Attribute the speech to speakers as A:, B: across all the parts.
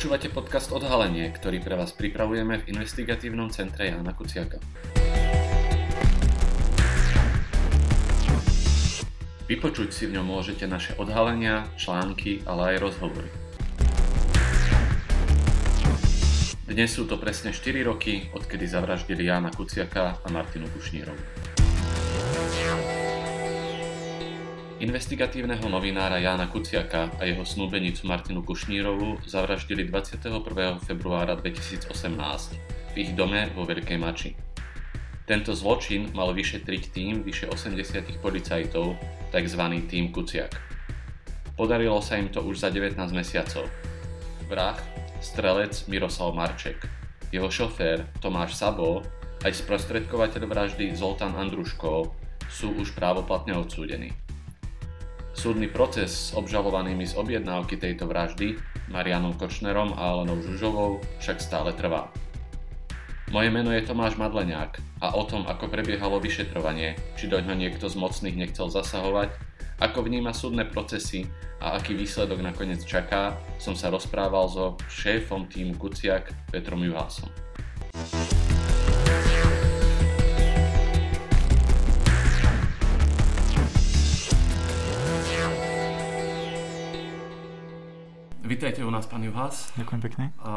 A: Počúvate podcast Odhalenie, ktorý pre vás pripravujeme v investigatívnom centre Jana Kuciaka. Vypočuť si v ňom môžete naše odhalenia, články, ale aj rozhovory. Dnes sú to presne 4 roky, odkedy zavraždili Jana Kuciaka a Martinu Kušnírovu. Investigatívneho novinára Jána Kuciaka a jeho snúbenicu Martinu Kušnírovu zavraždili 21. februára 2018 v ich dome vo Veľkej Mači. Tento zločin mal vyšetriť tým vyše 80 policajtov, tzv. tým Kuciak. Podarilo sa im to už za 19 mesiacov. Vrah, strelec Miroslav Marček, jeho šofér Tomáš Sabo aj sprostredkovateľ vraždy Zoltán Andruškov sú už právoplatne odsúdení. Súdny proces s obžalovanými z objednávky tejto vraždy, Marianom Kočnerom a Alenou Žužovou, však stále trvá. Moje meno je Tomáš Madleniak a o tom, ako prebiehalo vyšetrovanie, či doňho niekto z mocných nechcel zasahovať, ako vníma súdne procesy a aký výsledok nakoniec čaká, som sa rozprával so šéfom týmu Kuciak Petrom Juhásom. Vítajte u nás, pán Juhas.
B: Ďakujem pekne.
A: A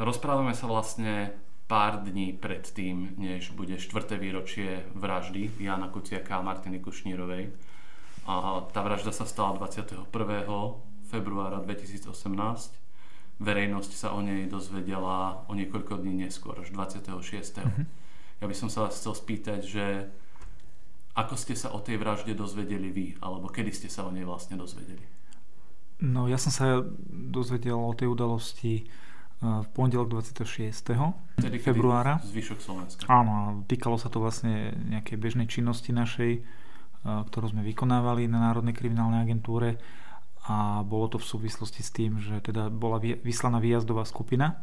A: rozprávame sa vlastne pár dní pred tým, než bude štvrté výročie vraždy Jana Kuciaka a Martiny Kušnírovej. A tá vražda sa stala 21. februára 2018. Verejnosť sa o nej dozvedela o niekoľko dní neskôr, až 26. Mm-hmm. Ja by som sa vás chcel spýtať, že ako ste sa o tej vražde dozvedeli vy, alebo kedy ste sa o nej vlastne dozvedeli?
B: No ja som sa dozvedel o tej udalosti e, v pondelok 26. Tedy, februára.
A: Zvyšok Slovenska.
B: Áno, týkalo sa to vlastne nejakej bežnej činnosti našej, e, ktorú sme vykonávali na Národnej kriminálnej agentúre a bolo to v súvislosti s tým, že teda bola vyslaná výjazdová skupina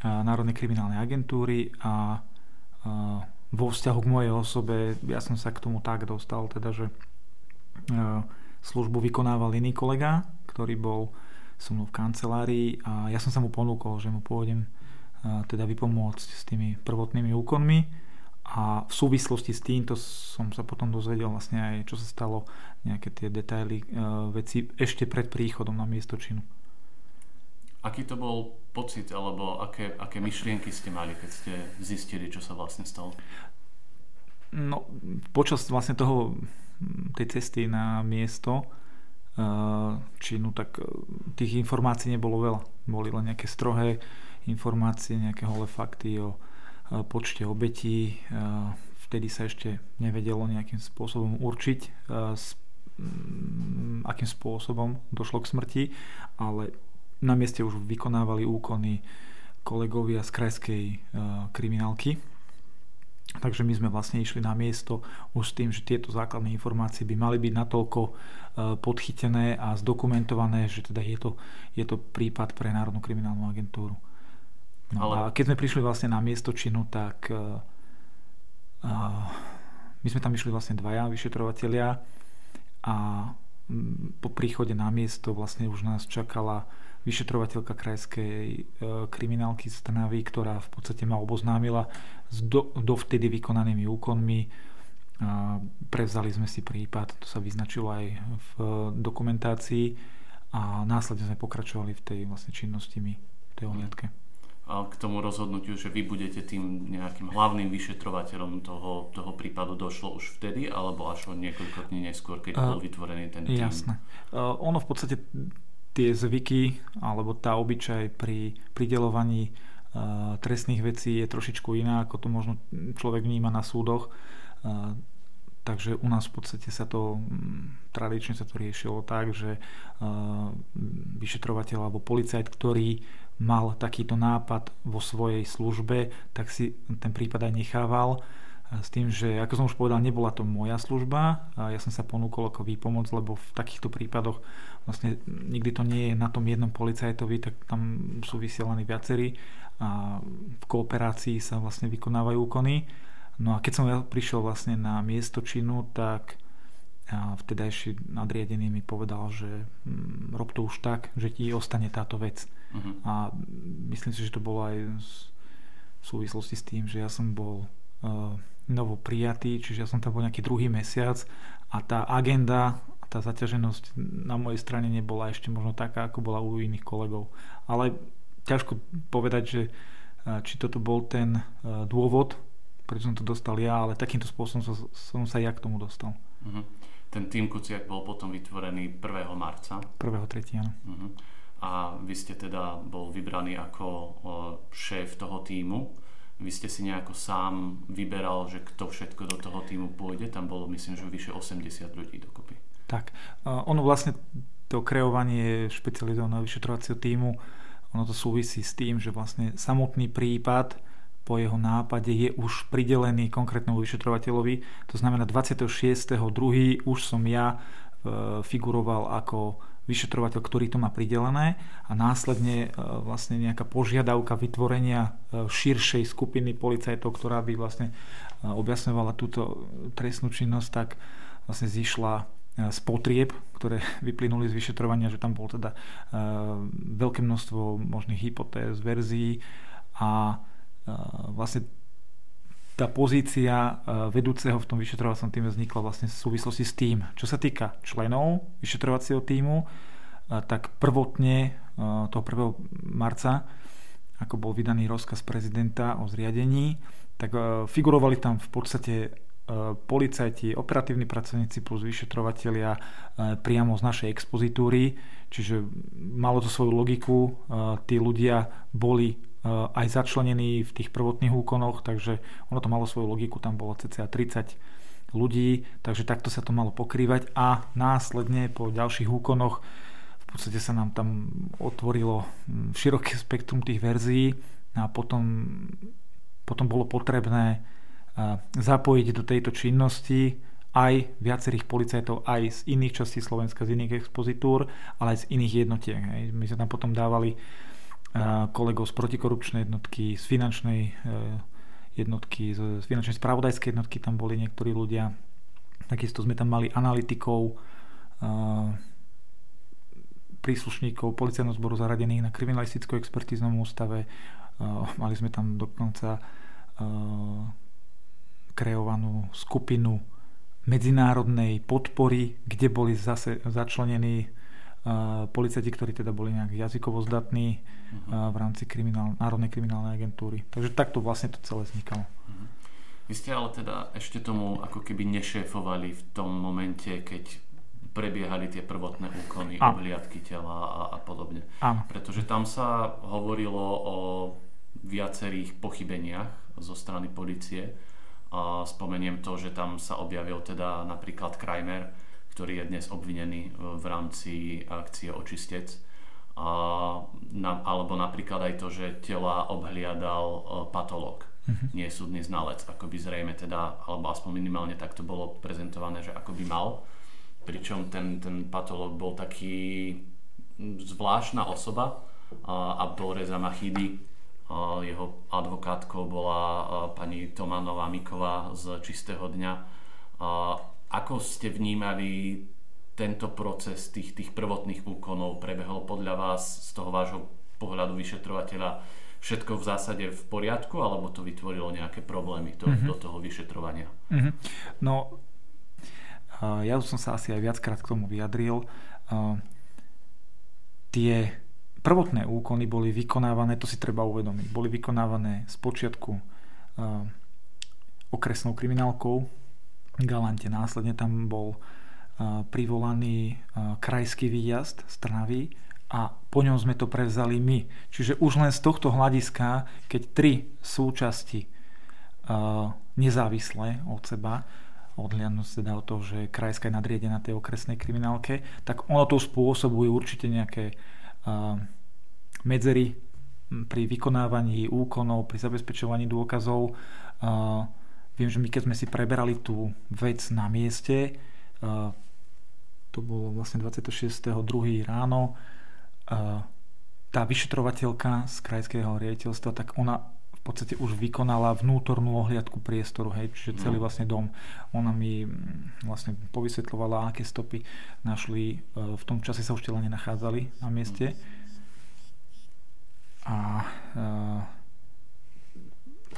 B: e, Národnej kriminálnej agentúry a vo vzťahu k mojej osobe ja som sa k tomu tak dostal, teda že službu vykonával iný kolega, ktorý bol so mnou v kancelárii a ja som sa mu ponúkol, že mu pôjdem teda vypomôcť s tými prvotnými úkonmi a v súvislosti s týmto som sa potom dozvedel vlastne aj, čo sa stalo, nejaké tie detaily, e, veci ešte pred príchodom na miesto činu.
A: Aký to bol pocit, alebo aké, aké myšlienky ste mali, keď ste zistili, čo sa vlastne stalo?
B: No, počas vlastne toho tej cesty na miesto eh, činu, tak eh, tých informácií nebolo veľa. Boli len nejaké strohé informácie, nejaké holé fakty o eh, počte obetí. Vtedy sa ešte nevedelo nejakým spôsobom určiť, mm, akým spôsobom došlo k smrti, ale na mieste už vykonávali úkony kolegovia z krajskej kriminálky Takže my sme vlastne išli na miesto už s tým, že tieto základné informácie by mali byť natoľko podchytené a zdokumentované, že teda je to, je to prípad pre Národnú kriminálnu agentúru. No Ale... a keď sme prišli vlastne na miesto činu, tak uh, my sme tam išli vlastne dvaja vyšetrovatelia a po príchode na miesto vlastne už nás čakala vyšetrovateľka krajskej kriminálky z Trnavy, ktorá v podstate ma oboznámila s do, dovtedy vykonanými úkonmi. Prevzali sme si prípad, to sa vyznačilo aj v dokumentácii a následne sme pokračovali v tej vlastne činnosti my, v tej ohliadke.
A: A k tomu rozhodnutiu, že vy budete tým nejakým hlavným vyšetrovateľom toho, toho prípadu došlo už vtedy, alebo až o niekoľko dní neskôr, keď uh, bol vytvorený ten tým?
B: Jasné. Uh, ono v podstate tie zvyky alebo tá obyčaj pri pridelovaní uh, trestných vecí je trošičku iná, ako to možno človek vníma na súdoch. Uh, takže u nás v podstate sa to, um, tradične sa to riešilo tak, že uh, vyšetrovateľ alebo policajt, ktorý mal takýto nápad vo svojej službe, tak si ten prípad aj nechával s tým, že ako som už povedal, nebola to moja služba, ja som sa ponúkol ako výpomoc, lebo v takýchto prípadoch vlastne nikdy to nie je na tom jednom policajtovi, tak tam sú vysielaní viacerí a v kooperácii sa vlastne vykonávajú úkony. No a keď som ja prišiel vlastne na miesto činu, tak vtedajší nadriadený mi povedal, že hm, rob to už tak, že ti ostane táto vec. Uh-huh. A myslím si, že to bolo aj v súvislosti s tým, že ja som bol uh, novo prijatý, čiže ja som tam bol nejaký druhý mesiac a tá agenda, tá zaťaženosť na mojej strane nebola ešte možno taká, ako bola u iných kolegov. Ale ťažko povedať, že uh, či toto bol ten uh, dôvod, prečo som to dostal ja, ale takýmto spôsobom som, som sa ja k tomu dostal. Uh-huh.
A: Ten tým Kuciak bol potom vytvorený 1. marca.
B: 1.3. áno.
A: Uh-huh. A vy ste teda bol vybraný ako šéf toho týmu. Vy ste si nejako sám vyberal, že kto všetko do toho týmu pôjde. Tam bolo myslím, že vyše 80 ľudí dokopy.
B: Tak. Ono vlastne to kreovanie špecializovaného vyšetrovacieho týmu, ono to súvisí s tým, že vlastne samotný prípad po jeho nápade je už pridelený konkrétnemu vyšetrovateľovi. To znamená 26.2. už som ja e, figuroval ako vyšetrovateľ, ktorý to má pridelené a následne e, vlastne nejaká požiadavka vytvorenia e, širšej skupiny policajtov, ktorá by vlastne objasňovala túto trestnú činnosť, tak vlastne zišla z potrieb, ktoré vyplynuli z vyšetrovania, že tam bolo teda veľké množstvo možných hypotéz, verzií a vlastne tá pozícia vedúceho v tom vyšetrovacom týme vznikla vlastne v súvislosti s tým. Čo sa týka členov vyšetrovacieho týmu, tak prvotne toho 1. marca, ako bol vydaný rozkaz prezidenta o zriadení, tak figurovali tam v podstate policajti, operatívni pracovníci plus vyšetrovatelia priamo z našej expozitúry, čiže malo to svoju logiku, tí ľudia boli aj začlenený v tých prvotných úkonoch, takže ono to malo svoju logiku, tam bolo cca 30 ľudí, takže takto sa to malo pokrývať a následne po ďalších úkonoch v podstate sa nám tam otvorilo hm, široké spektrum tých verzií a potom, potom bolo potrebné eh, zapojiť do tejto činnosti aj viacerých policajtov aj z iných častí Slovenska, z iných expozitúr, ale aj z iných jednotiek. My sme tam potom dávali kolegov z protikorupčnej jednotky, z finančnej e, jednotky, z finančnej spravodajskej jednotky tam boli niektorí ľudia. Takisto sme tam mali analytikov, e, príslušníkov policajného zboru zaradených na kriminalisticko expertíznom ústave. E, mali sme tam dokonca kreovanú skupinu medzinárodnej podpory, kde boli zase začlenení policajti, ktorí teda boli nejak jazykovo zdatní uh-huh. v rámci kriminál, Národnej kriminálnej agentúry. Takže takto vlastne to celé vznikalo. Uh-huh.
A: Vy ste ale teda ešte tomu ako keby nešéfovali v tom momente, keď prebiehali tie prvotné úkony, a. obhliadky tela a, a podobne.
B: A.
A: Pretože tam sa hovorilo o viacerých pochybeniach zo strany policie. A spomeniem to, že tam sa objavil teda napríklad Krajmer, ktorý je dnes obvinený v rámci akcie Očistec. A, na, alebo napríklad aj to, že tela obhliadal uh, patológ, uh-huh. nie súdny znalec, ako by zrejme teda, alebo aspoň minimálne takto bolo prezentované, že ako by mal. Pričom ten, ten patológ bol taký zvláštna osoba, uh, Machidi, uh, jeho advokátkou bola uh, pani Tomanová Miková z Čistého dňa. Uh, ako ste vnímali tento proces tých, tých prvotných úkonov? Prebehol podľa vás z toho vášho pohľadu vyšetrovateľa všetko v zásade v poriadku, alebo to vytvorilo nejaké problémy to, mm-hmm. do toho vyšetrovania?
B: Mm-hmm. No, ja už som sa asi aj viackrát k tomu vyjadril. Tie prvotné úkony boli vykonávané, to si treba uvedomiť, boli vykonávané z počiatku okresnou kriminálkou Galante. Následne tam bol privolaný krajský výjazd z Trnavy a po ňom sme to prevzali my. Čiže už len z tohto hľadiska, keď tri súčasti nezávislé od seba, odhľadnúť teda od toho, že krajská je nadriedená tej okresnej kriminálke, tak ono to spôsobuje určite nejaké medzery pri vykonávaní úkonov, pri zabezpečovaní dôkazov. Viem, že my keď sme si preberali tú vec na mieste, to bolo vlastne 26.2. ráno, tá vyšetrovateľka z krajského riaditeľstva, tak ona v podstate už vykonala vnútornú ohliadku priestoru, hej, čiže celý no. vlastne dom. Ona mi mm, vlastne povysvetľovala, aké stopy našli. E, v tom čase sa už tela nenachádzali na mieste. A uh,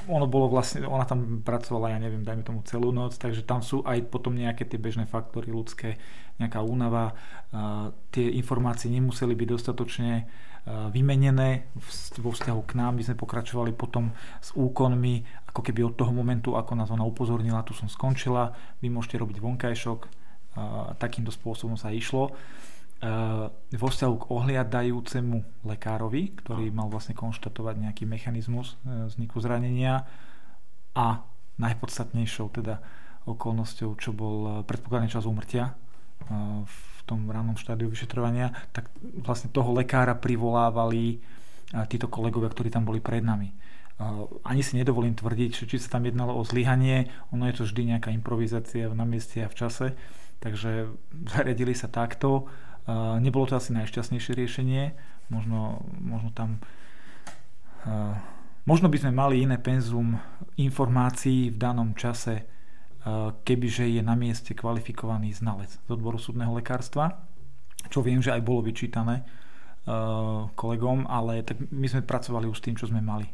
B: ono bolo vlastne, ona tam pracovala, ja neviem, dajme tomu celú noc, takže tam sú aj potom nejaké tie bežné faktory ľudské, nejaká únava. Uh, tie informácie nemuseli byť dostatočne vymenené vo vzťahu k nám. My sme pokračovali potom s úkonmi, ako keby od toho momentu, ako nás ona upozornila, tu som skončila, vy môžete robiť vonkajšok. Takýmto spôsobom sa išlo. Vo vzťahu k ohliadajúcemu lekárovi, ktorý mal vlastne konštatovať nejaký mechanizmus e, vzniku zranenia a najpodstatnejšou teda okolnosťou, čo bol e, predpokladný čas úmrtia v tom rannom štádiu vyšetrovania, tak vlastne toho lekára privolávali títo kolegovia, ktorí tam boli pred nami. Ani si nedovolím tvrdiť, či sa tam jednalo o zlyhanie, ono je to vždy nejaká improvizácia na mieste a v čase, takže zariadili sa takto. Nebolo to asi najšťastnejšie riešenie, možno, možno tam možno by sme mali iné penzum informácií v danom čase kebyže je na mieste kvalifikovaný znalec z odboru súdneho lekárstva, čo viem, že aj bolo vyčítané kolegom, ale tak my sme pracovali už s tým, čo sme mali.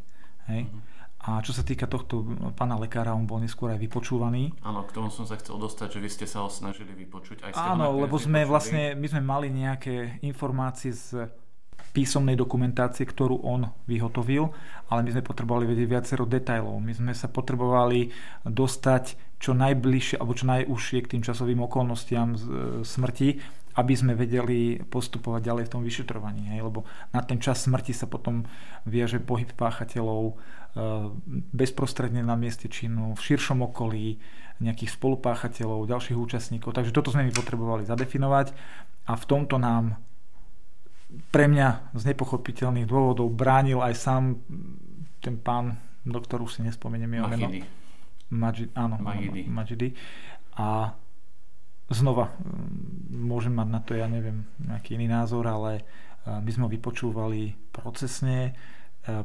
B: Hej? Mm-hmm. A čo sa týka tohto pána lekára, on bol neskôr aj vypočúvaný.
A: Áno, k tomu som sa chcel dostať, že vy ste sa ho snažili vypočuť. Aj ste
B: Áno, lebo sme vypočuli. vlastne, my sme mali nejaké informácie z písomnej dokumentácie, ktorú on vyhotovil, ale my sme potrebovali vedieť viacero detajlov. My sme sa potrebovali dostať čo najbližšie, alebo čo najúžšie k tým časovým okolnostiam e, smrti, aby sme vedeli postupovať ďalej v tom vyšetrovaní. Hej? Lebo na ten čas smrti sa potom viaže pohyb páchateľov bezprostredne na mieste činu, v širšom okolí, nejakých spolupáchateľov, ďalších účastníkov. Takže toto sme my potrebovali zadefinovať a v tomto nám pre mňa z nepochopiteľných dôvodov bránil aj sám ten pán, doktor už si nespomeniem jeho meno. Majid, áno, Majidi. Majidi. A znova, môžem mať na to, ja neviem, nejaký iný názor, ale my sme ho vypočúvali procesne,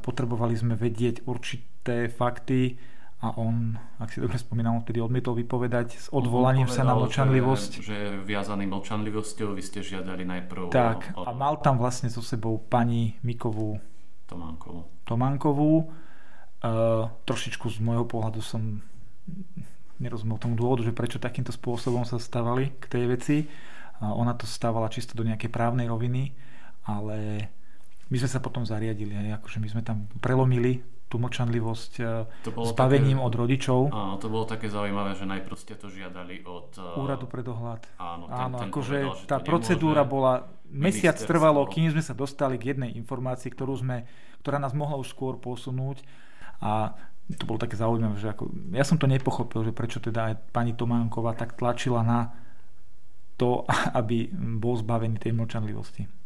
B: potrebovali sme vedieť určité fakty, a on, ak si dobre spomínam, vtedy odmietol vypovedať s odvolaním povedal, sa na mlčanlivosť.
A: Že, že viazaný mlčanlivosťou vy ste žiadali najprv
B: Tak, o, a mal tam vlastne so sebou pani Mikovú
A: Tománkovú.
B: Tománkovú. Uh, trošičku z môjho pohľadu som nerozumel tomu dôvodu, že prečo takýmto spôsobom sa stávali k tej veci. Uh, ona to stávala čisto do nejakej právnej roviny, ale my sme sa potom zariadili, aj akože my sme tam prelomili tú mlčanlivosť e, zbavením také, od rodičov.
A: Áno, to bolo také zaujímavé, že najprv ste to žiadali od...
B: E, Úradu pre dohľad.
A: Áno,
B: ten, áno ten akože povedal, tá procedúra bola... Mesiac trvalo, kým sme sa dostali k jednej informácii, ktorú sme, ktorá nás mohla už skôr posunúť. A to bolo také zaujímavé, že ako, ja som to nepochopil, že prečo teda aj pani Tománková tak tlačila na to, aby bol zbavený tej mlčanlivosti.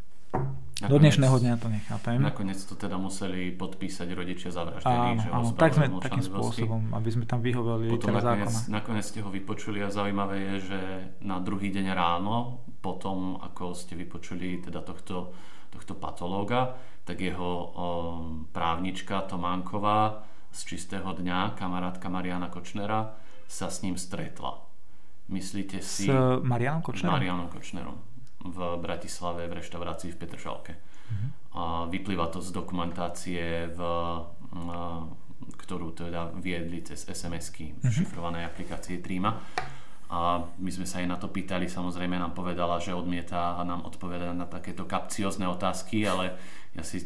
B: Nakoniec, Do dnešného dňa to nechápem.
A: Nakoniec to teda museli podpísať rodičia zavraždení.
B: Áno, áno tak sme takým spôsobom, aby sme tam vyhoveli
A: Potom nakoniec, zákona. nakoniec ste ho vypočuli a zaujímavé je, že na druhý deň ráno, potom ako ste vypočuli teda tohto, tohto patológa, tak jeho o, právnička Tománková z čistého dňa, kamarátka Mariana Kočnera, sa s ním stretla. Myslíte si...
B: S Marianom Kočnerom?
A: Marianom Kočnerom v Bratislave v reštaurácii v Petržalke. Uh-huh. A vyplýva to z dokumentácie, v, ktorú teda viedli cez SMS-ky uh-huh. Mhm. šifrovanej aplikácie Trima. A my sme sa aj na to pýtali, samozrejme nám povedala, že odmieta a nám odpovedať na takéto kapciozne otázky, ale ja si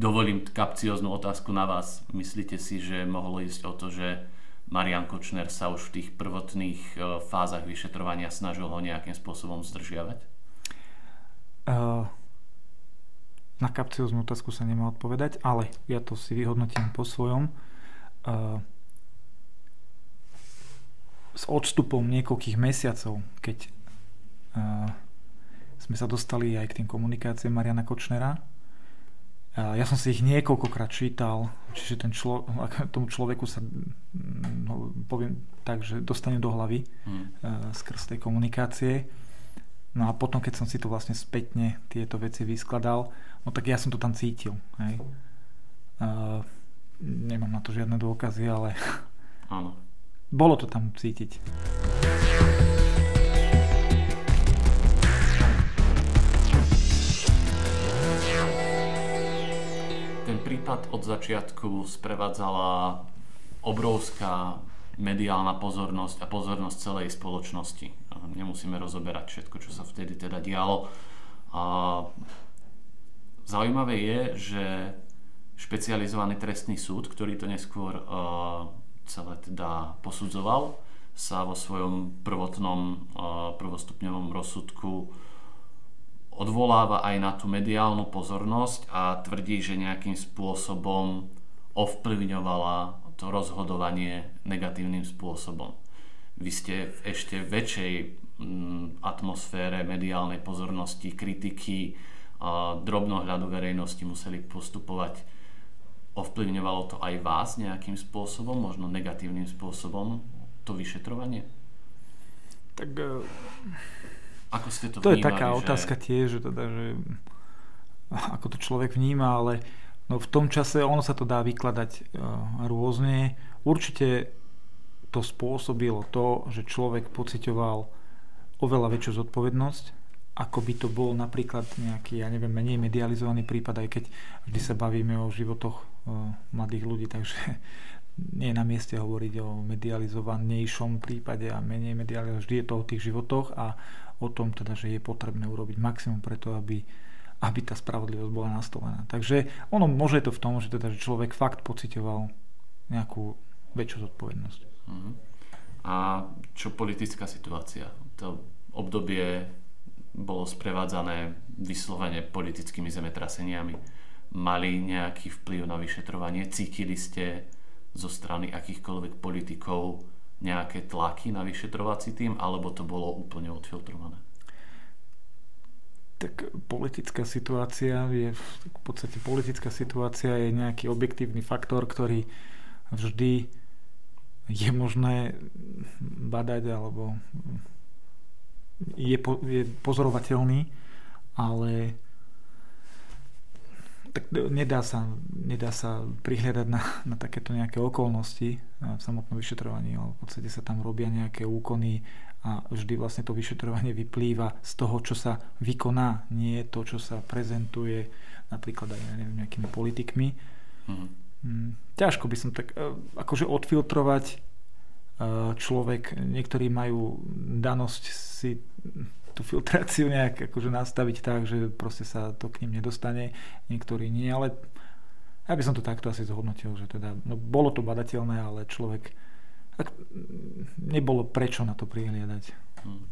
A: dovolím kapcioznú otázku na vás. Myslíte si, že mohlo ísť o to, že Marian Kočner sa už v tých prvotných e, fázach vyšetrovania snažil ho nejakým spôsobom zdržiavať? Uh,
B: na kapcióznu otázku sa nemá odpovedať, ale ja to si vyhodnotím po svojom. Uh, s odstupom niekoľkých mesiacov, keď sme sa dostali aj k tým komunikáciám Mariana Kočnera, ja som si ich niekoľkokrát čítal, čiže ten člo, tomu človeku sa, no, poviem tak, že dostane do hlavy hmm. skrz tej komunikácie. No a potom, keď som si to vlastne spätne tieto veci vyskladal, no tak ja som to tam cítil. Hej. nemám na to žiadne dôkazy, ale
A: Áno.
B: bolo to tam cítiť.
A: Ten prípad od začiatku sprevádzala obrovská mediálna pozornosť a pozornosť celej spoločnosti. Nemusíme rozoberať všetko, čo sa vtedy teda dialo. Zaujímavé je, že špecializovaný trestný súd, ktorý to neskôr celé teda posudzoval, sa vo svojom prvotnom prvostupňovom rozsudku odvoláva aj na tú mediálnu pozornosť a tvrdí, že nejakým spôsobom ovplyvňovala to rozhodovanie negatívnym spôsobom. Vy ste v ešte väčšej mm, atmosfére mediálnej pozornosti, kritiky, drobnohľadu verejnosti museli postupovať. Ovplyvňovalo to aj vás nejakým spôsobom, možno negatívnym spôsobom, to vyšetrovanie?
B: Tak e,
A: ako ste to,
B: to
A: vnímali,
B: je taká
A: že...
B: otázka tiež, že teda, že ako to človek vníma, ale No v tom čase ono sa to dá vykladať e, rôzne. Určite to spôsobilo to, že človek pocitoval oveľa väčšiu zodpovednosť, ako by to bol napríklad nejaký, ja neviem, menej medializovaný prípad, aj keď vždy sa bavíme o životoch e, mladých ľudí, takže nie je na mieste hovoriť o medializovanejšom prípade a menej medializovanom. Vždy je to o tých životoch a o tom teda, že je potrebné urobiť maximum preto, aby aby tá spravodlivosť bola nastolená. Takže ono môže to v tom, že, teda, že človek fakt pocitoval nejakú väčšiu zodpovednosť. Uh-huh.
A: A čo politická situácia? To obdobie bolo sprevádzané vyslovene politickými zemetraseniami. Mali nejaký vplyv na vyšetrovanie? Cítili ste zo strany akýchkoľvek politikov nejaké tlaky na vyšetrovací tým, alebo to bolo úplne odfiltrované?
B: tak politická situácia je v podstate politická situácia je nejaký objektívny faktor, ktorý vždy je možné badať alebo je, po, je pozorovateľný, ale tak nedá sa, nedá sa prihľadať na, na takéto nejaké okolnosti v samotnom vyšetrovaní, ale v podstate sa tam robia nejaké úkony a vždy vlastne to vyšetrovanie vyplýva z toho, čo sa vykoná, nie to, čo sa prezentuje napríklad aj neviem, nejakými politikmi. Mm. Ťažko by som tak e, akože odfiltrovať e, človek, niektorí majú danosť si tú filtráciu nejak akože nastaviť tak, že proste sa to k ním nedostane, niektorí nie, ale ja by som to takto asi zhodnotil, že teda, no bolo to badateľné, ale človek tak nebolo prečo na to prihliadať. Hm.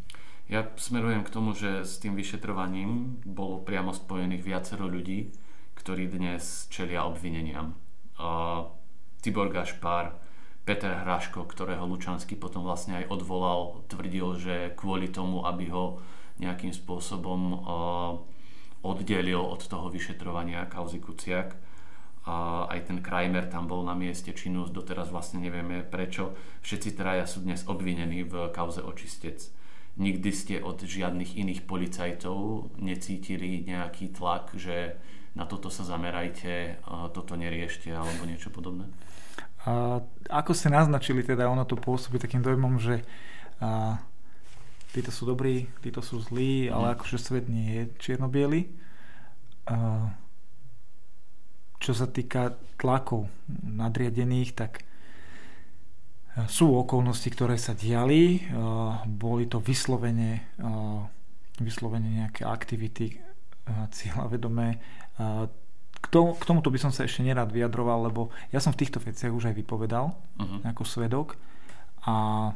A: Ja smerujem k tomu, že s tým vyšetrovaním bolo priamo spojených viacero ľudí, ktorí dnes čelia obvineniam. Uh, Tibor Gašpar, Peter Hraško, ktorého Lučanský potom vlastne aj odvolal, tvrdil, že kvôli tomu, aby ho nejakým spôsobom uh, oddelil od toho vyšetrovania kauzy Kuciak, a aj ten Kramer tam bol na mieste činu, doteraz vlastne nevieme prečo. Všetci traja sú dnes obvinení v kauze očistec. Nikdy ste od žiadnych iných policajtov necítili nejaký tlak, že na toto sa zamerajte, toto neriešte alebo niečo podobné?
B: A, ako ste naznačili, teda ono to pôsobí takým dojmom, že a, títo sú dobrí, títo sú zlí, ale mm. akože svet nie je čierno čo sa týka tlakov nadriadených, tak e, sú okolnosti, ktoré sa diali. E, boli to vyslovene, e, vyslovene nejaké aktivity cieľavedomé. K, tomu, k tomuto by som sa ešte nerad vyjadroval, lebo ja som v týchto veciach už aj vypovedal uh-huh. ako svedok a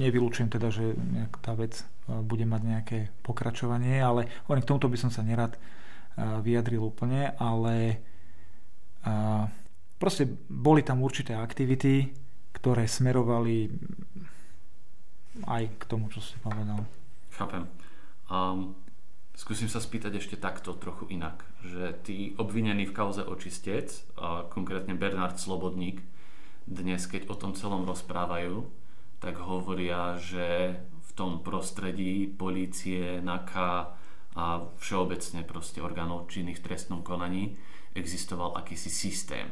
B: nevylučujem teda, že tá vec bude mať nejaké pokračovanie, ale k tomuto by som sa nerad vyjadril úplne, ale proste boli tam určité aktivity, ktoré smerovali aj k tomu, čo si povedal.
A: Chápem. Um, skúsim sa spýtať ešte takto, trochu inak. Že tí obvinení v kauze očistec, a konkrétne Bernard Slobodník, dnes keď o tom celom rozprávajú, tak hovoria, že v tom prostredí polície, NAKA, a všeobecne proste orgánov činných v trestnom konaní existoval akýsi systém.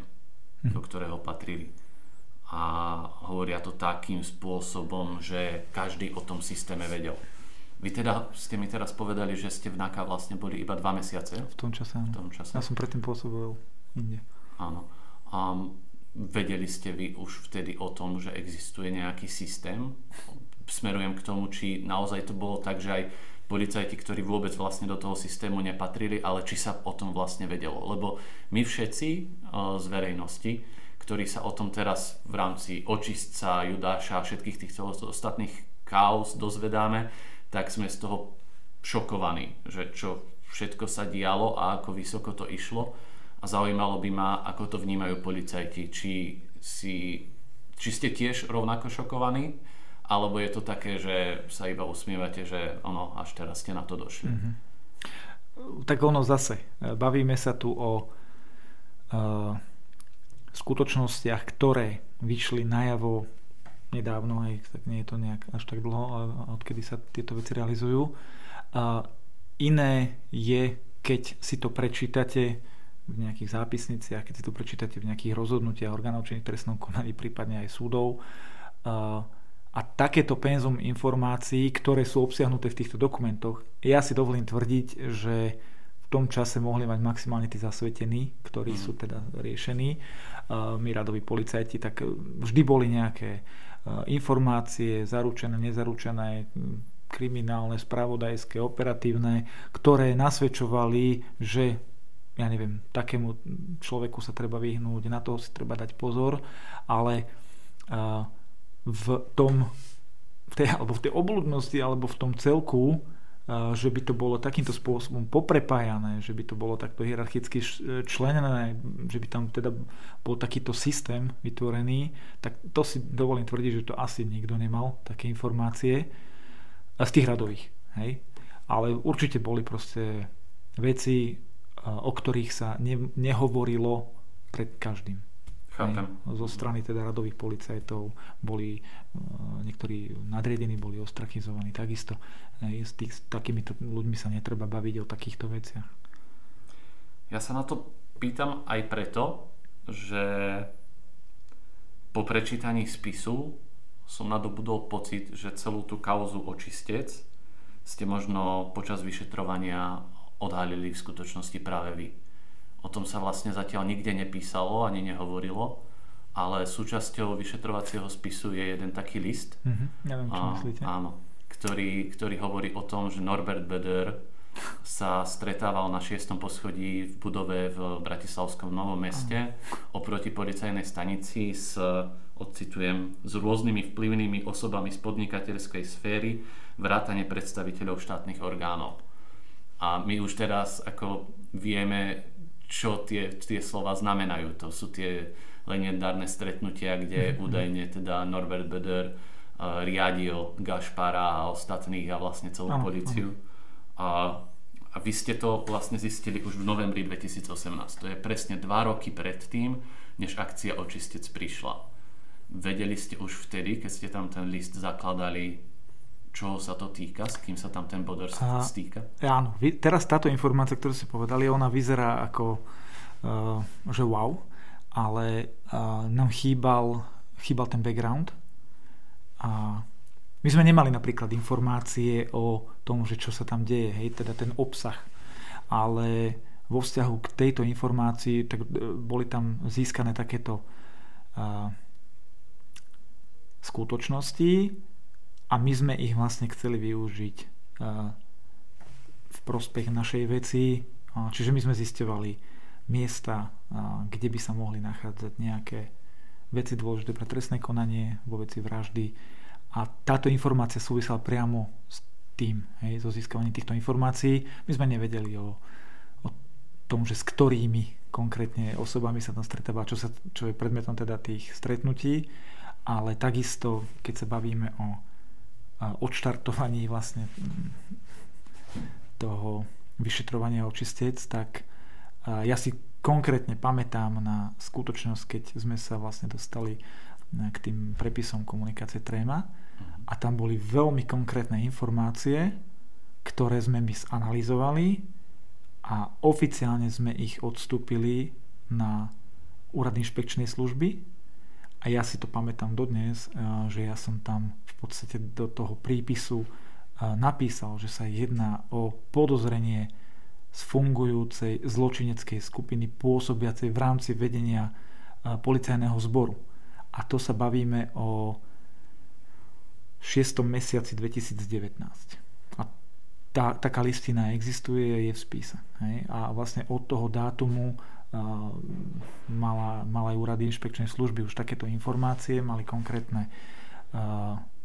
A: hm. do ktorého patrili. A hovoria to takým spôsobom, že každý o tom systéme vedel. Vy teda ste mi teraz povedali, že ste v NAKA vlastne boli iba dva mesiace.
B: V tom čase, v tom čase. Ja som predtým pôsobil inde.
A: Áno. A vedeli ste vy už vtedy o tom, že existuje nejaký systém? Smerujem k tomu, či naozaj to bolo tak, že aj policajti, ktorí vôbec vlastne do toho systému nepatrili, ale či sa o tom vlastne vedelo. Lebo my všetci e, z verejnosti, ktorí sa o tom teraz v rámci očistca, Judáša a všetkých týchto ostatných kaos dozvedáme, tak sme z toho šokovaní, že čo všetko sa dialo a ako vysoko to išlo. A zaujímalo by ma, ako to vnímajú policajti. Či, si, či ste tiež rovnako šokovaní, alebo je to také, že sa iba usmievate, že ono, až teraz ste na to došli. Mm-hmm.
B: Tak ono zase. Bavíme sa tu o uh, skutočnostiach, ktoré vyšli najavo nedávno, aj, tak nie je to nejak až tak dlho, odkedy sa tieto veci realizujú. A iné je, keď si to prečítate v nejakých zápisniciach, keď si to prečítate v nejakých rozhodnutiach orgánov činných trestnom konaní, prípadne aj súdov. A, a takéto penzum informácií, ktoré sú obsiahnuté v týchto dokumentoch, ja si dovolím tvrdiť, že v tom čase mohli mať maximálne tí zasvetení, ktorí mm. sú teda riešení, my radoví policajti, tak vždy boli nejaké informácie zaručené, nezaručené, kriminálne, spravodajské, operatívne, ktoré nasvedčovali, že ja neviem, takému človeku sa treba vyhnúť, na toho si treba dať pozor, ale v tom, v tej, alebo v tej obludnosti, alebo v tom celku že by to bolo takýmto spôsobom poprepájané, že by to bolo takto hierarchicky členené, že by tam teda bol takýto systém vytvorený, tak to si dovolím tvrdiť, že to asi nikto nemal, také informácie z tých radových. Hej? Ale určite boli proste veci, o ktorých sa ne, nehovorilo pred každým.
A: Chápem.
B: Zo strany teda radových policajtov boli niektorí nadriedení, boli ostrakizovaní takisto. S, tých, s takýmito ľuďmi sa netreba baviť o takýchto veciach.
A: Ja sa na to pýtam aj preto, že po prečítaní spisu som nadobudol pocit, že celú tú kauzu očistec ste možno počas vyšetrovania odhalili v skutočnosti práve vy. O tom sa vlastne zatiaľ nikde nepísalo ani nehovorilo, ale súčasťou vyšetrovacieho spisu je jeden taký list.
B: Mm-hmm, neviem, čo myslíte.
A: Áno, ktorý, ktorý hovorí o tom, že Norbert Beder sa stretával na 6. poschodí v budove v Bratislavskom Novom meste oproti policajnej stanici s, odcitujem, s rôznymi vplyvnými osobami z podnikateľskej sféry vrátane predstaviteľov štátnych orgánov. A my už teraz ako vieme, čo tie, tie slova znamenajú. To sú tie legendárne stretnutia, kde mhm. údajne teda Norbert Beder riadil Gašpara a ostatných a vlastne celú ano, policiu. A, a vy ste to vlastne zistili už v novembri 2018. To je presne dva roky pred tým, než akcia Očistec prišla. Vedeli ste už vtedy, keď ste tam ten list zakladali, čo sa to týka, s kým sa tam ten bodor sa stýka?
B: Áno, teraz táto informácia, ktorú ste povedali, ona vyzerá ako, uh, že wow, ale uh, nám chýbal, chýbal ten background, a my sme nemali napríklad informácie o tom, že čo sa tam deje, hej, teda ten obsah. Ale vo vzťahu k tejto informácii tak e, boli tam získané takéto uh, skutočnosti a my sme ich vlastne chceli využiť uh, v prospech našej veci. Čiže my sme zistovali miesta, uh, kde by sa mohli nachádzať nejaké veci dôležité pre trestné konanie vo veci vraždy a táto informácia súvisela priamo s tým, hej, so získavaním týchto informácií. My sme nevedeli o, o tom, že s ktorými konkrétne osobami sa tam stretáva, čo, sa, čo je predmetom teda tých stretnutí, ale takisto, keď sa bavíme o odštartovaní vlastne toho vyšetrovania očistec, tak ja si konkrétne pamätám na skutočnosť, keď sme sa vlastne dostali e, k tým prepisom komunikácie Tréma. A tam boli veľmi konkrétne informácie, ktoré sme my zanalizovali a oficiálne sme ich odstúpili na úrad inšpekčnej služby a ja si to pamätám dodnes, že ja som tam v podstate do toho prípisu napísal, že sa jedná o podozrenie z fungujúcej zločineckej skupiny pôsobiacej v rámci vedenia policajného zboru. A to sa bavíme o 6. mesiaci 2019. A tá, taká listina existuje, je v spise. Hej? A vlastne od toho dátumu mala, mala aj úrady inšpekčnej služby už takéto informácie, mali konkrétne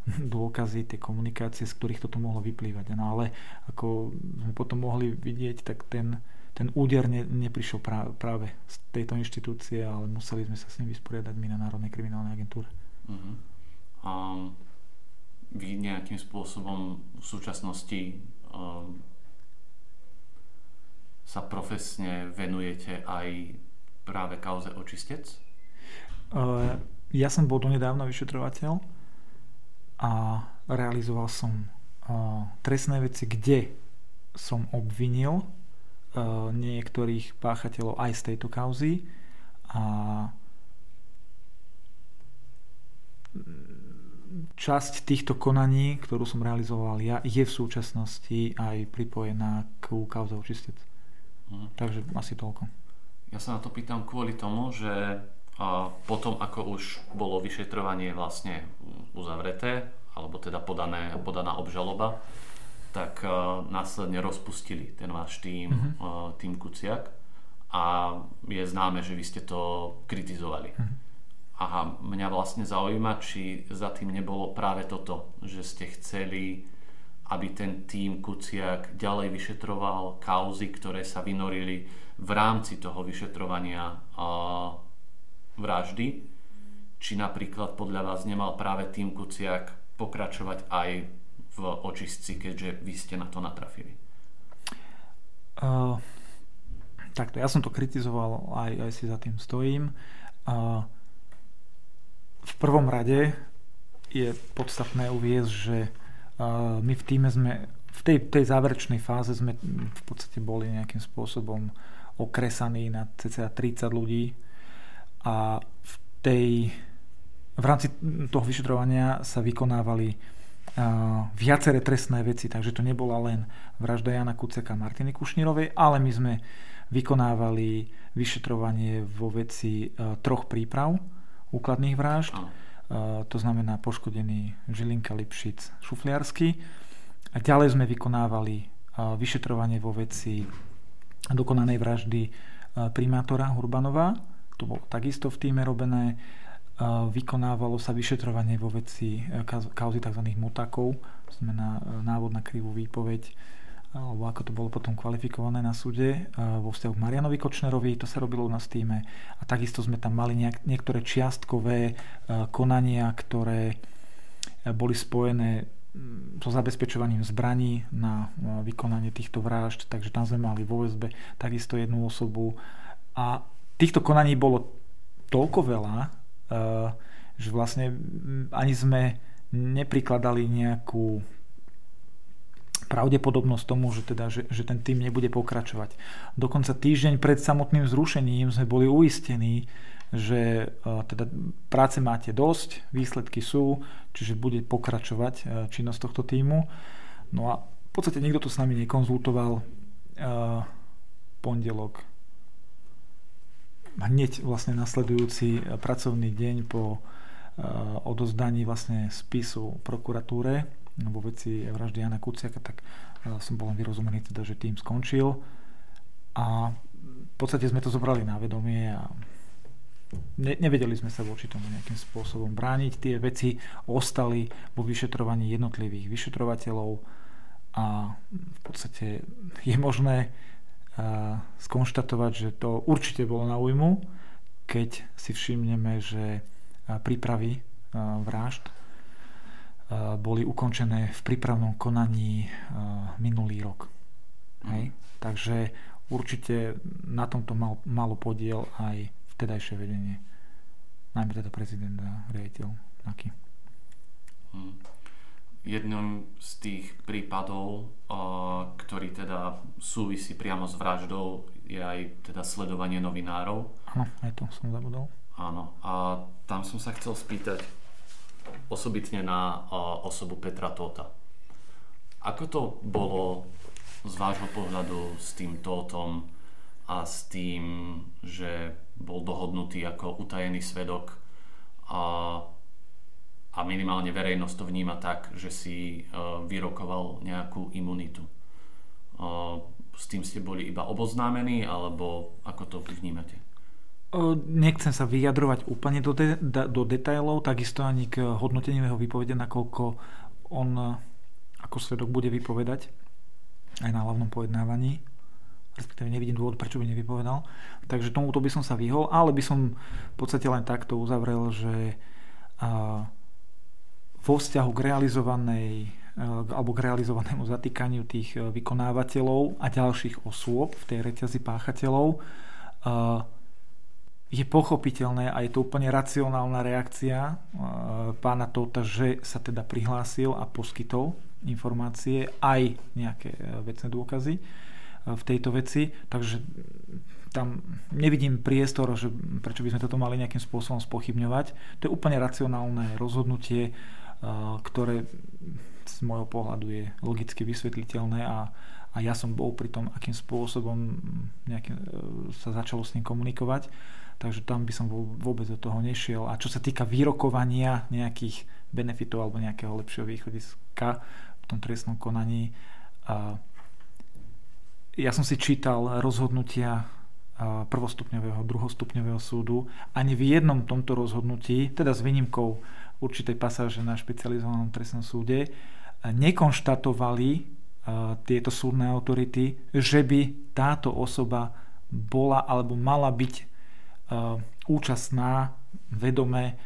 B: dôkazy, tie komunikácie, z ktorých toto mohlo vyplývať. No ale ako sme potom mohli vidieť, tak ten, ten úder ne, neprišiel práve, práve z tejto inštitúcie, ale museli sme sa s ním vysporiadať my na Národnej kriminálnej agentúre. Uh-huh.
A: Um, vy nejakým spôsobom v súčasnosti um, sa profesne venujete aj práve kauze očistec?
B: Uh, ja som bol donedávno vyšetrovateľ a realizoval som uh, trestné veci, kde som obvinil uh, niektorých páchateľov aj z tejto kauzy a časť týchto konaní, ktorú som realizoval ja, je v súčasnosti aj pripojená k kauze očistec. Hmm. Takže asi toľko.
A: Ja sa na to pýtam kvôli tomu, že a potom, ako už bolo vyšetrovanie vlastne uzavreté, alebo teda podané, podaná obžaloba, tak uh, následne rozpustili ten váš tým, uh, tým Kuciak a je známe, že vy ste to kritizovali. Uh-huh. Aha, mňa vlastne zaujíma, či za tým nebolo práve toto, že ste chceli, aby ten tým Kuciak ďalej vyšetroval kauzy, ktoré sa vynorili v rámci toho vyšetrovania vraždy, či napríklad podľa vás nemal práve tým Kuciak pokračovať aj v očistci, keďže vy ste na to natrafili?
B: Uh, takto, ja som to kritizoval, aj, aj si za tým stojím. Uh, v prvom rade je podstatné uviezť, že my v týme sme v tej, tej záverečnej fáze sme v podstate boli nejakým spôsobom okresaní na cca 30 ľudí a v tej v rámci toho vyšetrovania sa vykonávali uh, viaceré trestné veci, takže to nebola len vražda Jana Kuceka a Martiny Kušnírovej, ale my sme vykonávali vyšetrovanie vo veci uh, troch príprav úkladných vražd. Uh, to znamená poškodený Žilinka, Lipšic, Šufliarsky. A ďalej sme vykonávali vyšetrovanie vo veci dokonanej vraždy primátora Hurbanova to bolo takisto v týme robené. Vykonávalo sa vyšetrovanie vo veci kauzy tzv. motakov, to znamená návod na krivú výpoveď, alebo ako to bolo potom kvalifikované na súde e, vo vzťahu k Marianovi Kočnerovi, to sa robilo u nás týme. A takisto sme tam mali nejak, niektoré čiastkové konania, ktoré boli spojené so zabezpečovaním zbraní na vykonanie týchto vražd, takže tam sme mali vo väzbe takisto jednu osobu a týchto konaní bolo toľko veľa, eh, že vlastne ani sme neprikladali nejakú pravdepodobnosť tomu, že, teda, že, že ten tým nebude pokračovať. Dokonca týždeň pred samotným zrušením sme boli uistení, že eh, teda práce máte dosť, výsledky sú, čiže bude pokračovať eh, činnosť tohto týmu. No a v podstate nikto to s nami nekonzultoval. Pondelok hneď vlastne nasledujúci pracovný deň po odozdaní vlastne spisu prokuratúre vo veci vraždy Jana Kuciaka, tak eh, som bol vyrozumený teda, že tým skončil a v podstate sme to zobrali na vedomie a ne, nevedeli sme sa voči tomu nejakým spôsobom brániť. Tie veci ostali vo vyšetrovaní jednotlivých vyšetrovateľov a v podstate je možné skonštatovať, že to určite bolo na újmu, keď si všimneme, že prípravy vražd boli ukončené v prípravnom konaní minulý rok. Hej? Mhm. Takže určite na tomto mal, malo podiel aj vtedajšie vedenie. Najmä teda prezident a riaditeľ Naky.
A: Hmm. jedným z tých prípadov, ktorý teda súvisí priamo s vraždou, je aj teda sledovanie novinárov.
B: Áno, aj to som zabudol.
A: Áno, a tam som sa chcel spýtať osobitne na osobu Petra Tota. Ako to bolo z vášho pohľadu s tým Totom a s tým, že bol dohodnutý ako utajený svedok a a minimálne verejnosť to vníma tak, že si uh, vyrokoval nejakú imunitu. Uh, s tým ste boli iba oboznámení, alebo ako to vnímate?
B: Nechcem sa vyjadrovať úplne do, de- do detailov, takisto ani k hodnoteniu jeho výpovede, nakoľko on ako svedok bude vypovedať aj na hlavnom pojednávaní. Respektíve nevidím dôvod, prečo by nevypovedal. Takže tomuto by som sa vyhol, ale by som v podstate len takto uzavrel, že vo vzťahu k realizovanej eh, alebo k realizovanému zatýkaniu tých vykonávateľov a ďalších osôb v tej reťazi páchateľov je pochopiteľné a je to úplne racionálna reakcia pána Tota, že sa teda prihlásil a poskytol informácie aj nejaké vecné dôkazy v tejto veci. Takže tam nevidím priestor, že prečo by sme toto mali nejakým spôsobom spochybňovať. To je úplne racionálne rozhodnutie ktoré z môjho pohľadu je logicky vysvetliteľné a, a ja som bol pri tom, akým spôsobom nejaký, e, sa začalo s ním komunikovať, takže tam by som vôbec do toho nešiel. A čo sa týka vyrokovania nejakých benefitov alebo nejakého lepšieho východiska v tom trestnom konaní, ja som si čítal rozhodnutia prvostupňového, druhostupňového súdu. Ani v jednom tomto rozhodnutí, teda s výnimkou určitej pasáže na špecializovanom trestnom súde nekonštatovali tieto súdne autority, že by táto osoba bola alebo mala byť účastná vedome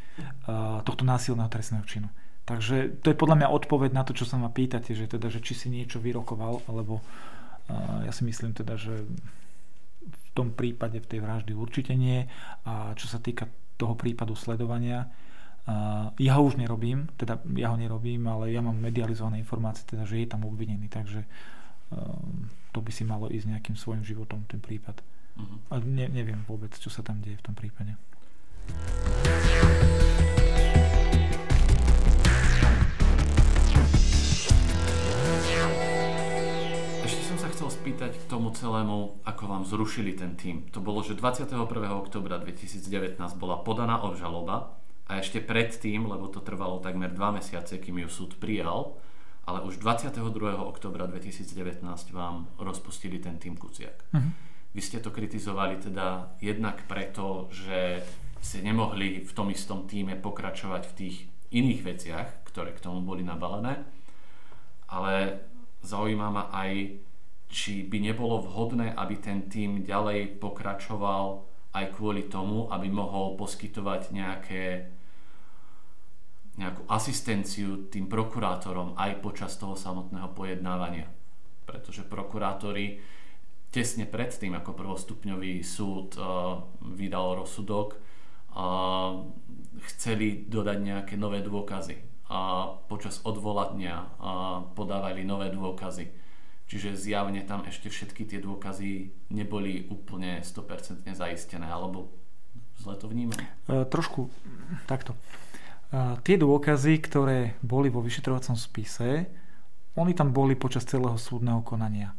B: tohto násilného trestného činu. Takže to je podľa mňa odpoveď na to, čo sa ma pýtate, že, teda, že či si niečo vyrokoval, alebo ja si myslím teda, že v tom prípade v tej vraždy určite nie. A čo sa týka toho prípadu sledovania, ja ho už nerobím, teda ja ho nerobím, ale ja mám medializované informácie, teda, že je tam obvinený, takže to by si malo ísť nejakým svojim životom ten prípad. Uh-huh. A ne, neviem vôbec, čo sa tam deje v tom prípade.
A: Ešte som sa chcel spýtať k tomu celému, ako vám zrušili ten tým. To bolo, že 21. oktobra 2019 bola podaná obžaloba a ešte predtým, lebo to trvalo takmer dva mesiace, kým ju súd prijal, ale už 22. oktobra 2019 vám rozpustili ten tým Kuciak. Uh-huh. Vy ste to kritizovali teda jednak preto, že ste nemohli v tom istom týme pokračovať v tých iných veciach, ktoré k tomu boli nabalené, ale zaujíma ma aj, či by nebolo vhodné, aby ten tým ďalej pokračoval aj kvôli tomu, aby mohol poskytovať nejaké nejakú asistenciu tým prokurátorom aj počas toho samotného pojednávania. Pretože prokurátori tesne pred tým, ako prvostupňový súd uh, vydal rozsudok, uh, chceli dodať nejaké nové dôkazy a počas odvolania uh, podávali nové dôkazy. Čiže zjavne tam ešte všetky tie dôkazy neboli úplne 100% zaistené, alebo zle to vnímam?
B: E, trošku takto tie dôkazy, ktoré boli vo vyšetrovacom spise, oni tam boli počas celého súdneho konania.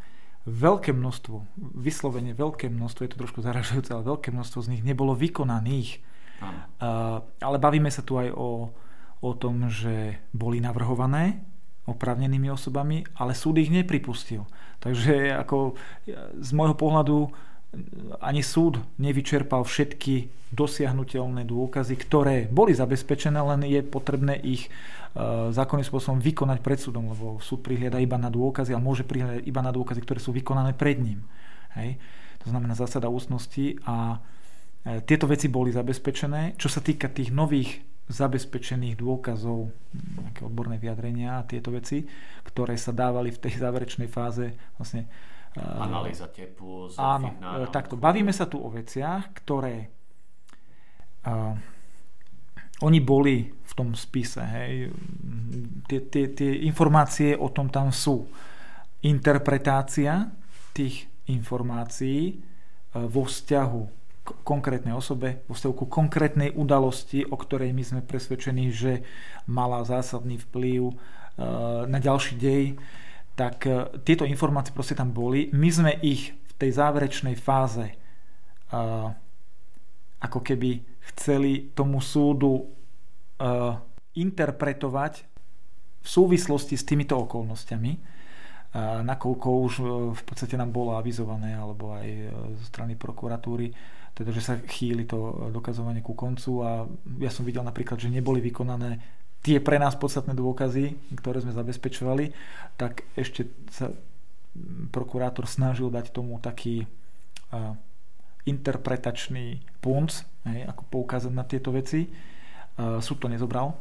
B: Veľké množstvo, vyslovene veľké množstvo, je to trošku zaražujúce, ale veľké množstvo z nich nebolo vykonaných. Uh, ale bavíme sa tu aj o, o tom, že boli navrhované oprávnenými osobami, ale súd ich nepripustil. Takže ako z môjho pohľadu ani súd nevyčerpal všetky dosiahnutelné dôkazy, ktoré boli zabezpečené, len je potrebné ich zákonným spôsobom vykonať pred súdom, lebo súd prihliada iba na dôkazy a môže prihliadať iba na dôkazy, ktoré sú vykonané pred ním. Hej? To znamená zásada ústnosti a e, tieto veci boli zabezpečené. Čo sa týka tých nových zabezpečených dôkazov, nejaké odborné vyjadrenia a tieto veci, ktoré sa dávali v tej záverečnej fáze vlastne
A: Analýza tepu.
B: Áno, takto. Bavíme sa tu o veciach, ktoré oni boli v tom spise. Hej. Tie, tie, tie informácie o tom tam sú. Interpretácia tých informácií e, vo vzťahu k konkrétnej osobe, vo vzťahu ku konkrétnej udalosti, o ktorej my sme presvedčení, že mala zásadný vplyv e, na ďalší dej, tak e, tieto informácie proste tam boli. My sme ich v tej záverečnej fáze ako keby chceli tomu súdu interpretovať v súvislosti s týmito okolnostiami nakoľko už e, v podstate nám bolo avizované alebo aj zo strany prokuratúry, teda že sa chýli to dokazovanie ku koncu. A ja som videl napríklad, že neboli vykonané tie pre nás podstatné dôkazy, ktoré sme zabezpečovali, tak ešte sa prokurátor snažil dať tomu taký uh, interpretačný punc, hej, ako poukázať na tieto veci. Uh, súd to nezobral,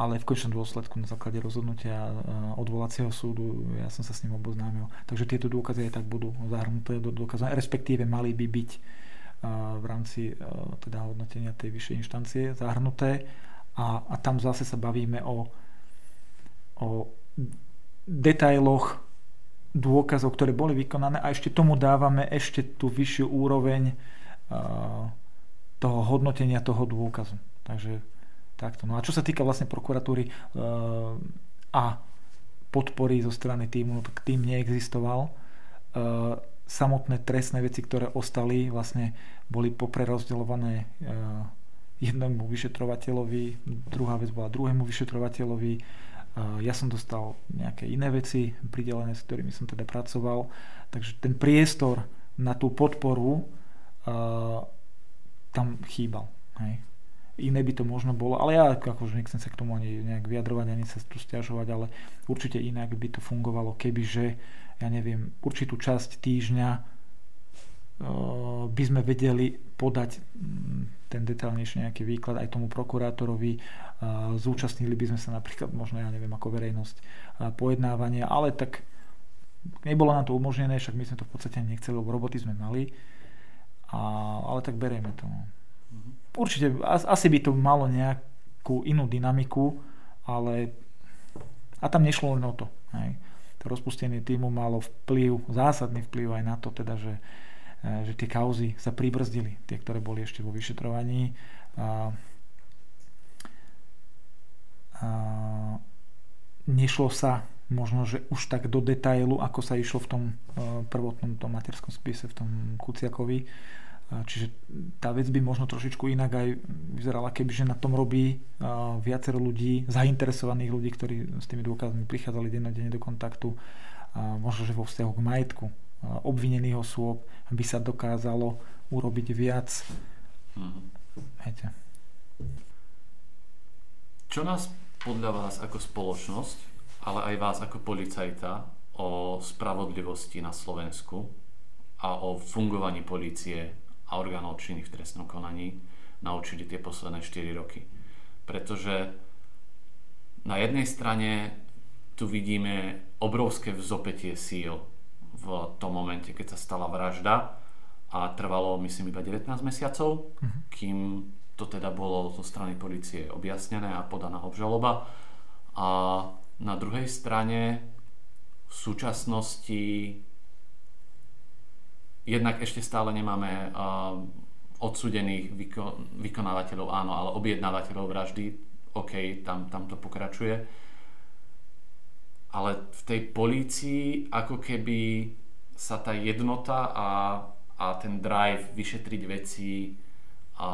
B: ale v končnom dôsledku na základe rozhodnutia e, odvolacieho súdu ja som sa s ním oboznámil. Takže tieto dôkazy aj tak budú zahrnuté do dôkazov, respektíve mali by byť e, v rámci teda hodnotenia tej vyššej inštancie zahrnuté a, a tam zase sa bavíme o, o detailoch dôkazov, ktoré boli vykonané a ešte tomu dávame ešte tú vyššiu úroveň toho hodnotenia toho dôkazu. Takže Takto. No a čo sa týka vlastne prokuratúry e, a podpory zo strany týmu, no tak tým neexistoval. E, samotné trestné veci, ktoré ostali, vlastne boli poprerozdeľované jednému vyšetrovateľovi, druhá vec bola druhému vyšetrovateľovi. E, ja som dostal nejaké iné veci pridelené, s ktorými som teda pracoval. Takže ten priestor na tú podporu e, tam chýbal. Hej iné by to možno bolo, ale ja akože nechcem sa k tomu ani nejak vyjadrovať, ani sa tu stiažovať, ale určite inak by to fungovalo, kebyže, ja neviem, určitú časť týždňa uh, by sme vedeli podať mm, ten detailnejší nejaký výklad aj tomu prokurátorovi, uh, zúčastnili by sme sa napríklad možno, ja neviem, ako verejnosť uh, pojednávania, ale tak nebolo nám to umožnené, však my sme to v podstate nechceli, lebo roboty sme mali, a, ale tak berieme to. No určite asi by to malo nejakú inú dynamiku, ale a tam nešlo len o to. Hej. To rozpustenie týmu malo vplyv, zásadný vplyv aj na to, teda, že, e, že tie kauzy sa pribrzdili, tie, ktoré boli ešte vo vyšetrovaní. A, a, nešlo sa možno, že už tak do detailu, ako sa išlo v tom e, prvotnom tom materskom spise, v tom Kuciakovi, Čiže tá vec by možno trošičku inak aj vyzerala, kebyže na tom robí viacero ľudí, zainteresovaných ľudí, ktorí s tými dôkazmi prichádzali dennodenne do kontaktu, možno, že vo vzťahu k majetku obvinených osôb by sa dokázalo urobiť viac. Mhm. Viete.
A: Čo nás podľa vás ako spoločnosť, ale aj vás ako policajta o spravodlivosti na Slovensku a o fungovaní policie a orgánov činných v trestnom konaní naučili tie posledné 4 roky. Pretože na jednej strane tu vidíme obrovské vzopetie síl v tom momente, keď sa stala vražda a trvalo myslím iba 19 mesiacov, uh-huh. kým to teda bolo zo strany policie objasnené a podaná obžaloba. A na druhej strane v súčasnosti jednak ešte stále nemáme uh, odsudených vyko- vykonávateľov, áno, ale objednávateľov vraždy, OK, tam, tam to pokračuje. Ale v tej polícii ako keby sa tá jednota a, a ten drive vyšetriť veci a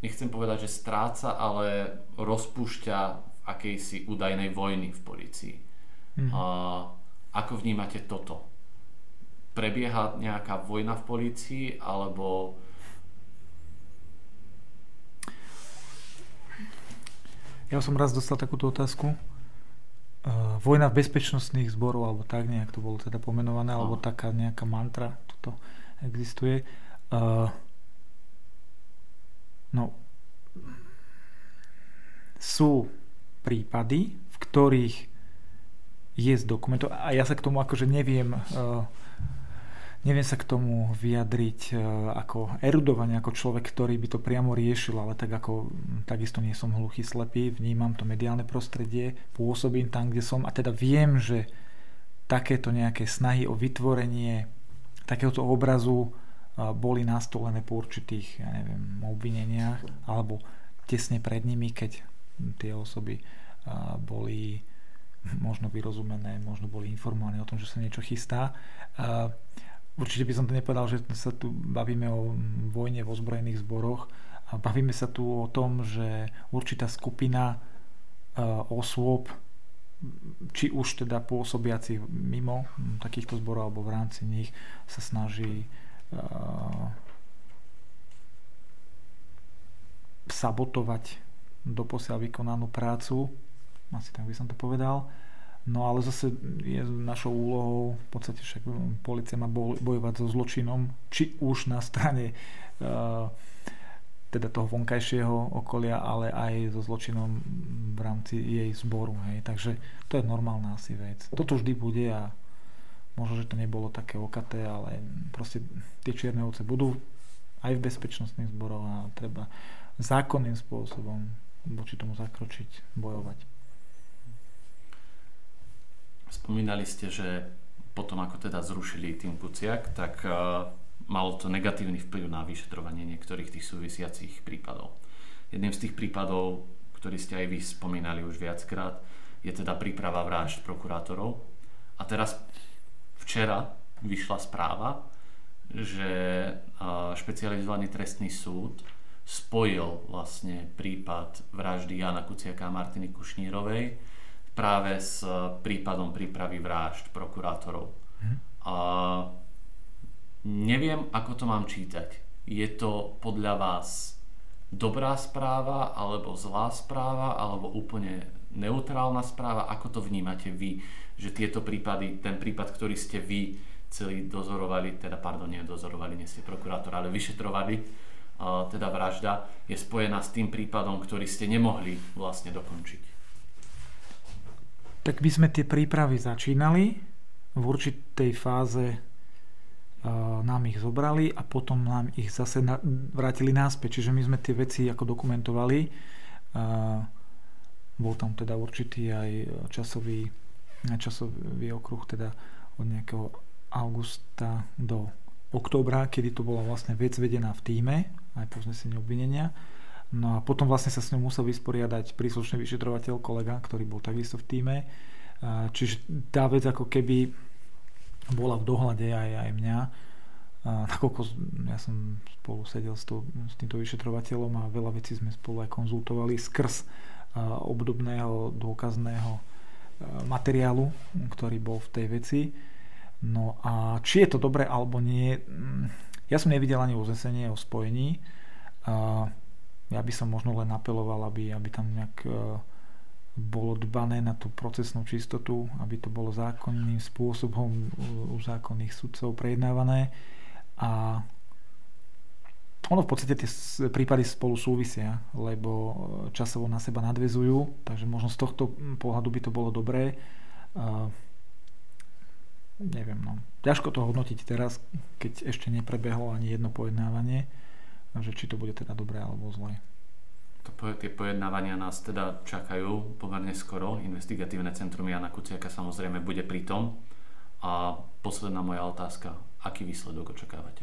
A: nechcem povedať, že stráca, ale rozpúšťa v akejsi údajnej vojny v polícii. Mm. A, ako vnímate toto? prebieha nejaká vojna v polícii, alebo
B: Ja som raz dostal takúto otázku. Uh, vojna bezpečnostných zborov, alebo tak nejak to bolo teda pomenované, no. alebo taká nejaká mantra, toto existuje. Uh, no, sú prípady, v ktorých je z dokumentov, a ja sa k tomu akože neviem uh, neviem sa k tomu vyjadriť e, ako erudovanie, ako človek, ktorý by to priamo riešil, ale tak ako takisto nie som hluchý, slepý, vnímam to mediálne prostredie, pôsobím tam, kde som a teda viem, že takéto nejaké snahy o vytvorenie takéhoto obrazu e, boli nastolené po určitých, ja neviem, obvineniach alebo tesne pred nimi, keď tie osoby e, boli možno vyrozumené, možno boli informované o tom, že sa niečo chystá. Určite by som to nepovedal, že sa tu bavíme o vojne v ozbrojených zboroch. A bavíme sa tu o tom, že určitá skupina e, osôb, či už teda pôsobiaci mimo takýchto zborov alebo v rámci nich sa snaží e, sabotovať doposiaľ vykonanú prácu. Asi tak by som to povedal No ale zase je našou úlohou, v podstate však policia má bojovať so zločinom, či už na strane uh, teda toho vonkajšieho okolia, ale aj so zločinom v rámci jej zboru. Hej. Takže to je normálna asi vec. Toto vždy bude a možno, že to nebolo také okaté, ale proste tie čierne ovce budú aj v bezpečnostných zboroch a treba zákonným spôsobom voči tomu zakročiť, bojovať.
A: Spomínali ste, že potom ako teda zrušili tým Kuciak, tak uh, malo to negatívny vplyv na vyšetrovanie niektorých tých súvisiacich prípadov. Jedným z tých prípadov, ktorý ste aj vy spomínali už viackrát, je teda príprava vražd prokurátorov. A teraz včera vyšla správa, že uh, špecializovaný trestný súd spojil vlastne prípad vraždy Jana Kuciaka a Martiny Kušnírovej práve s prípadom prípravy vražd prokurátorov. Hm. A neviem, ako to mám čítať. Je to podľa vás dobrá správa, alebo zlá správa, alebo úplne neutrálna správa? Ako to vnímate vy, že tieto prípady, ten prípad, ktorý ste vy celý dozorovali, teda pardon, nie dozorovali, nie ste prokurátor, ale vyšetrovali, teda vražda, je spojená s tým prípadom, ktorý ste nemohli vlastne dokončiť
B: tak by sme tie prípravy začínali. V určitej fáze nám ich zobrali a potom nám ich zase vrátili náspäť. Čiže my sme tie veci ako dokumentovali. Bol tam teda určitý aj časový, časový okruh teda od nejakého augusta do októbra, kedy to bola vlastne vec vedená v týme, aj po znesení obvinenia. No a potom vlastne sa s ňou musel vysporiadať príslušný vyšetrovateľ, kolega, ktorý bol takisto v týme. Čiže tá vec ako keby bola v dohľade aj, aj mňa. Nakoľko ja som spolu sedel s, to, s týmto vyšetrovateľom a veľa vecí sme spolu aj konzultovali skrz obdobného dôkazného materiálu, ktorý bol v tej veci. No a či je to dobré alebo nie, mm, ja som nevidel ani uznesenie o spojení ja by som možno len apeloval, aby, aby tam nejak e, bolo dbané na tú procesnú čistotu, aby to bolo zákonným spôsobom u zákonných sudcov prejednávané a ono v podstate tie prípady spolu súvisia, lebo e, časovo na seba nadvezujú, takže možno z tohto pohľadu by to bolo dobré. Uh, neviem, no. Ťažko to hodnotiť teraz, keď ešte neprebehlo ani jedno pojednávanie že či to bude teda dobré alebo zlé.
A: To, tie pojednávania nás teda čakajú pomerne skoro. Investigatívne centrum Jana Kuciaka samozrejme bude pri tom. A posledná moja otázka. Aký výsledok očakávate?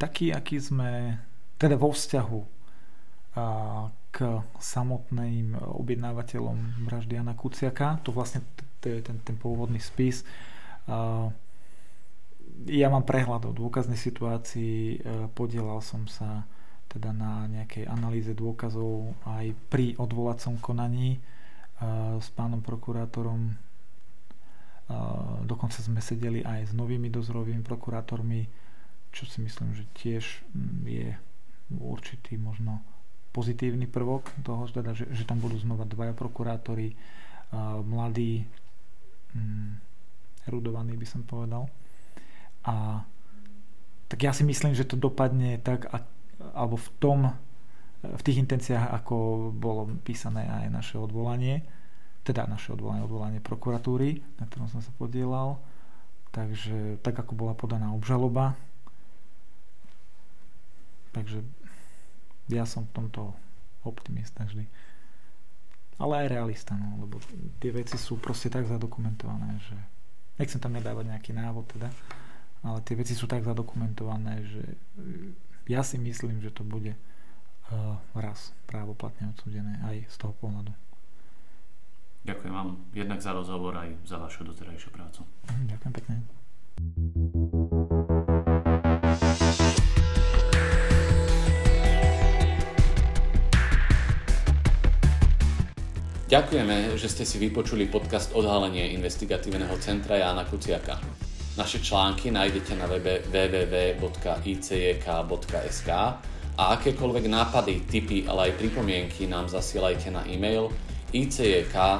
B: Taký, aký sme teda vo vzťahu k samotným objednávateľom vraždy Jana Kuciaka. To vlastne ten, ten pôvodný spis. Ja mám prehľad o dôkaznej situácii, e, podielal som sa teda na nejakej analýze dôkazov aj pri odvolacom konaní e, s pánom prokurátorom. E, dokonca sme sedeli aj s novými dozorovými prokurátormi, čo si myslím, že tiež mm, je určitý možno pozitívny prvok toho, teda, že, že tam budú znova dvaja prokurátori, mladí, mm, erudovaní by som povedal. A tak ja si myslím, že to dopadne tak, alebo v tom, v tých intenciách, ako bolo písané aj naše odvolanie, teda naše odvolanie, odvolanie prokuratúry, na ktorom som sa podielal. Takže tak ako bola podaná obžaloba, takže ja som v tomto optimista vždy. Ale aj realista, no, lebo tie veci sú proste tak zadokumentované, že nechcem tam nedávať nejaký návod teda, ale tie veci sú tak zadokumentované, že ja si myslím, že to bude uh, raz právoplatne odsúdené aj z toho pohľadu.
A: Ďakujem vám jednak za rozhovor aj za vašu doterajšiu prácu.
B: Mhm, ďakujem pekne.
A: Ďakujeme, že ste si vypočuli podcast Odhalenie investigatívneho centra Jána Kuciaka. Naše články nájdete na webe www.icjk.sk a akékoľvek nápady, tipy, ale aj pripomienky nám zasielajte na e-mail icjk.icjk.sk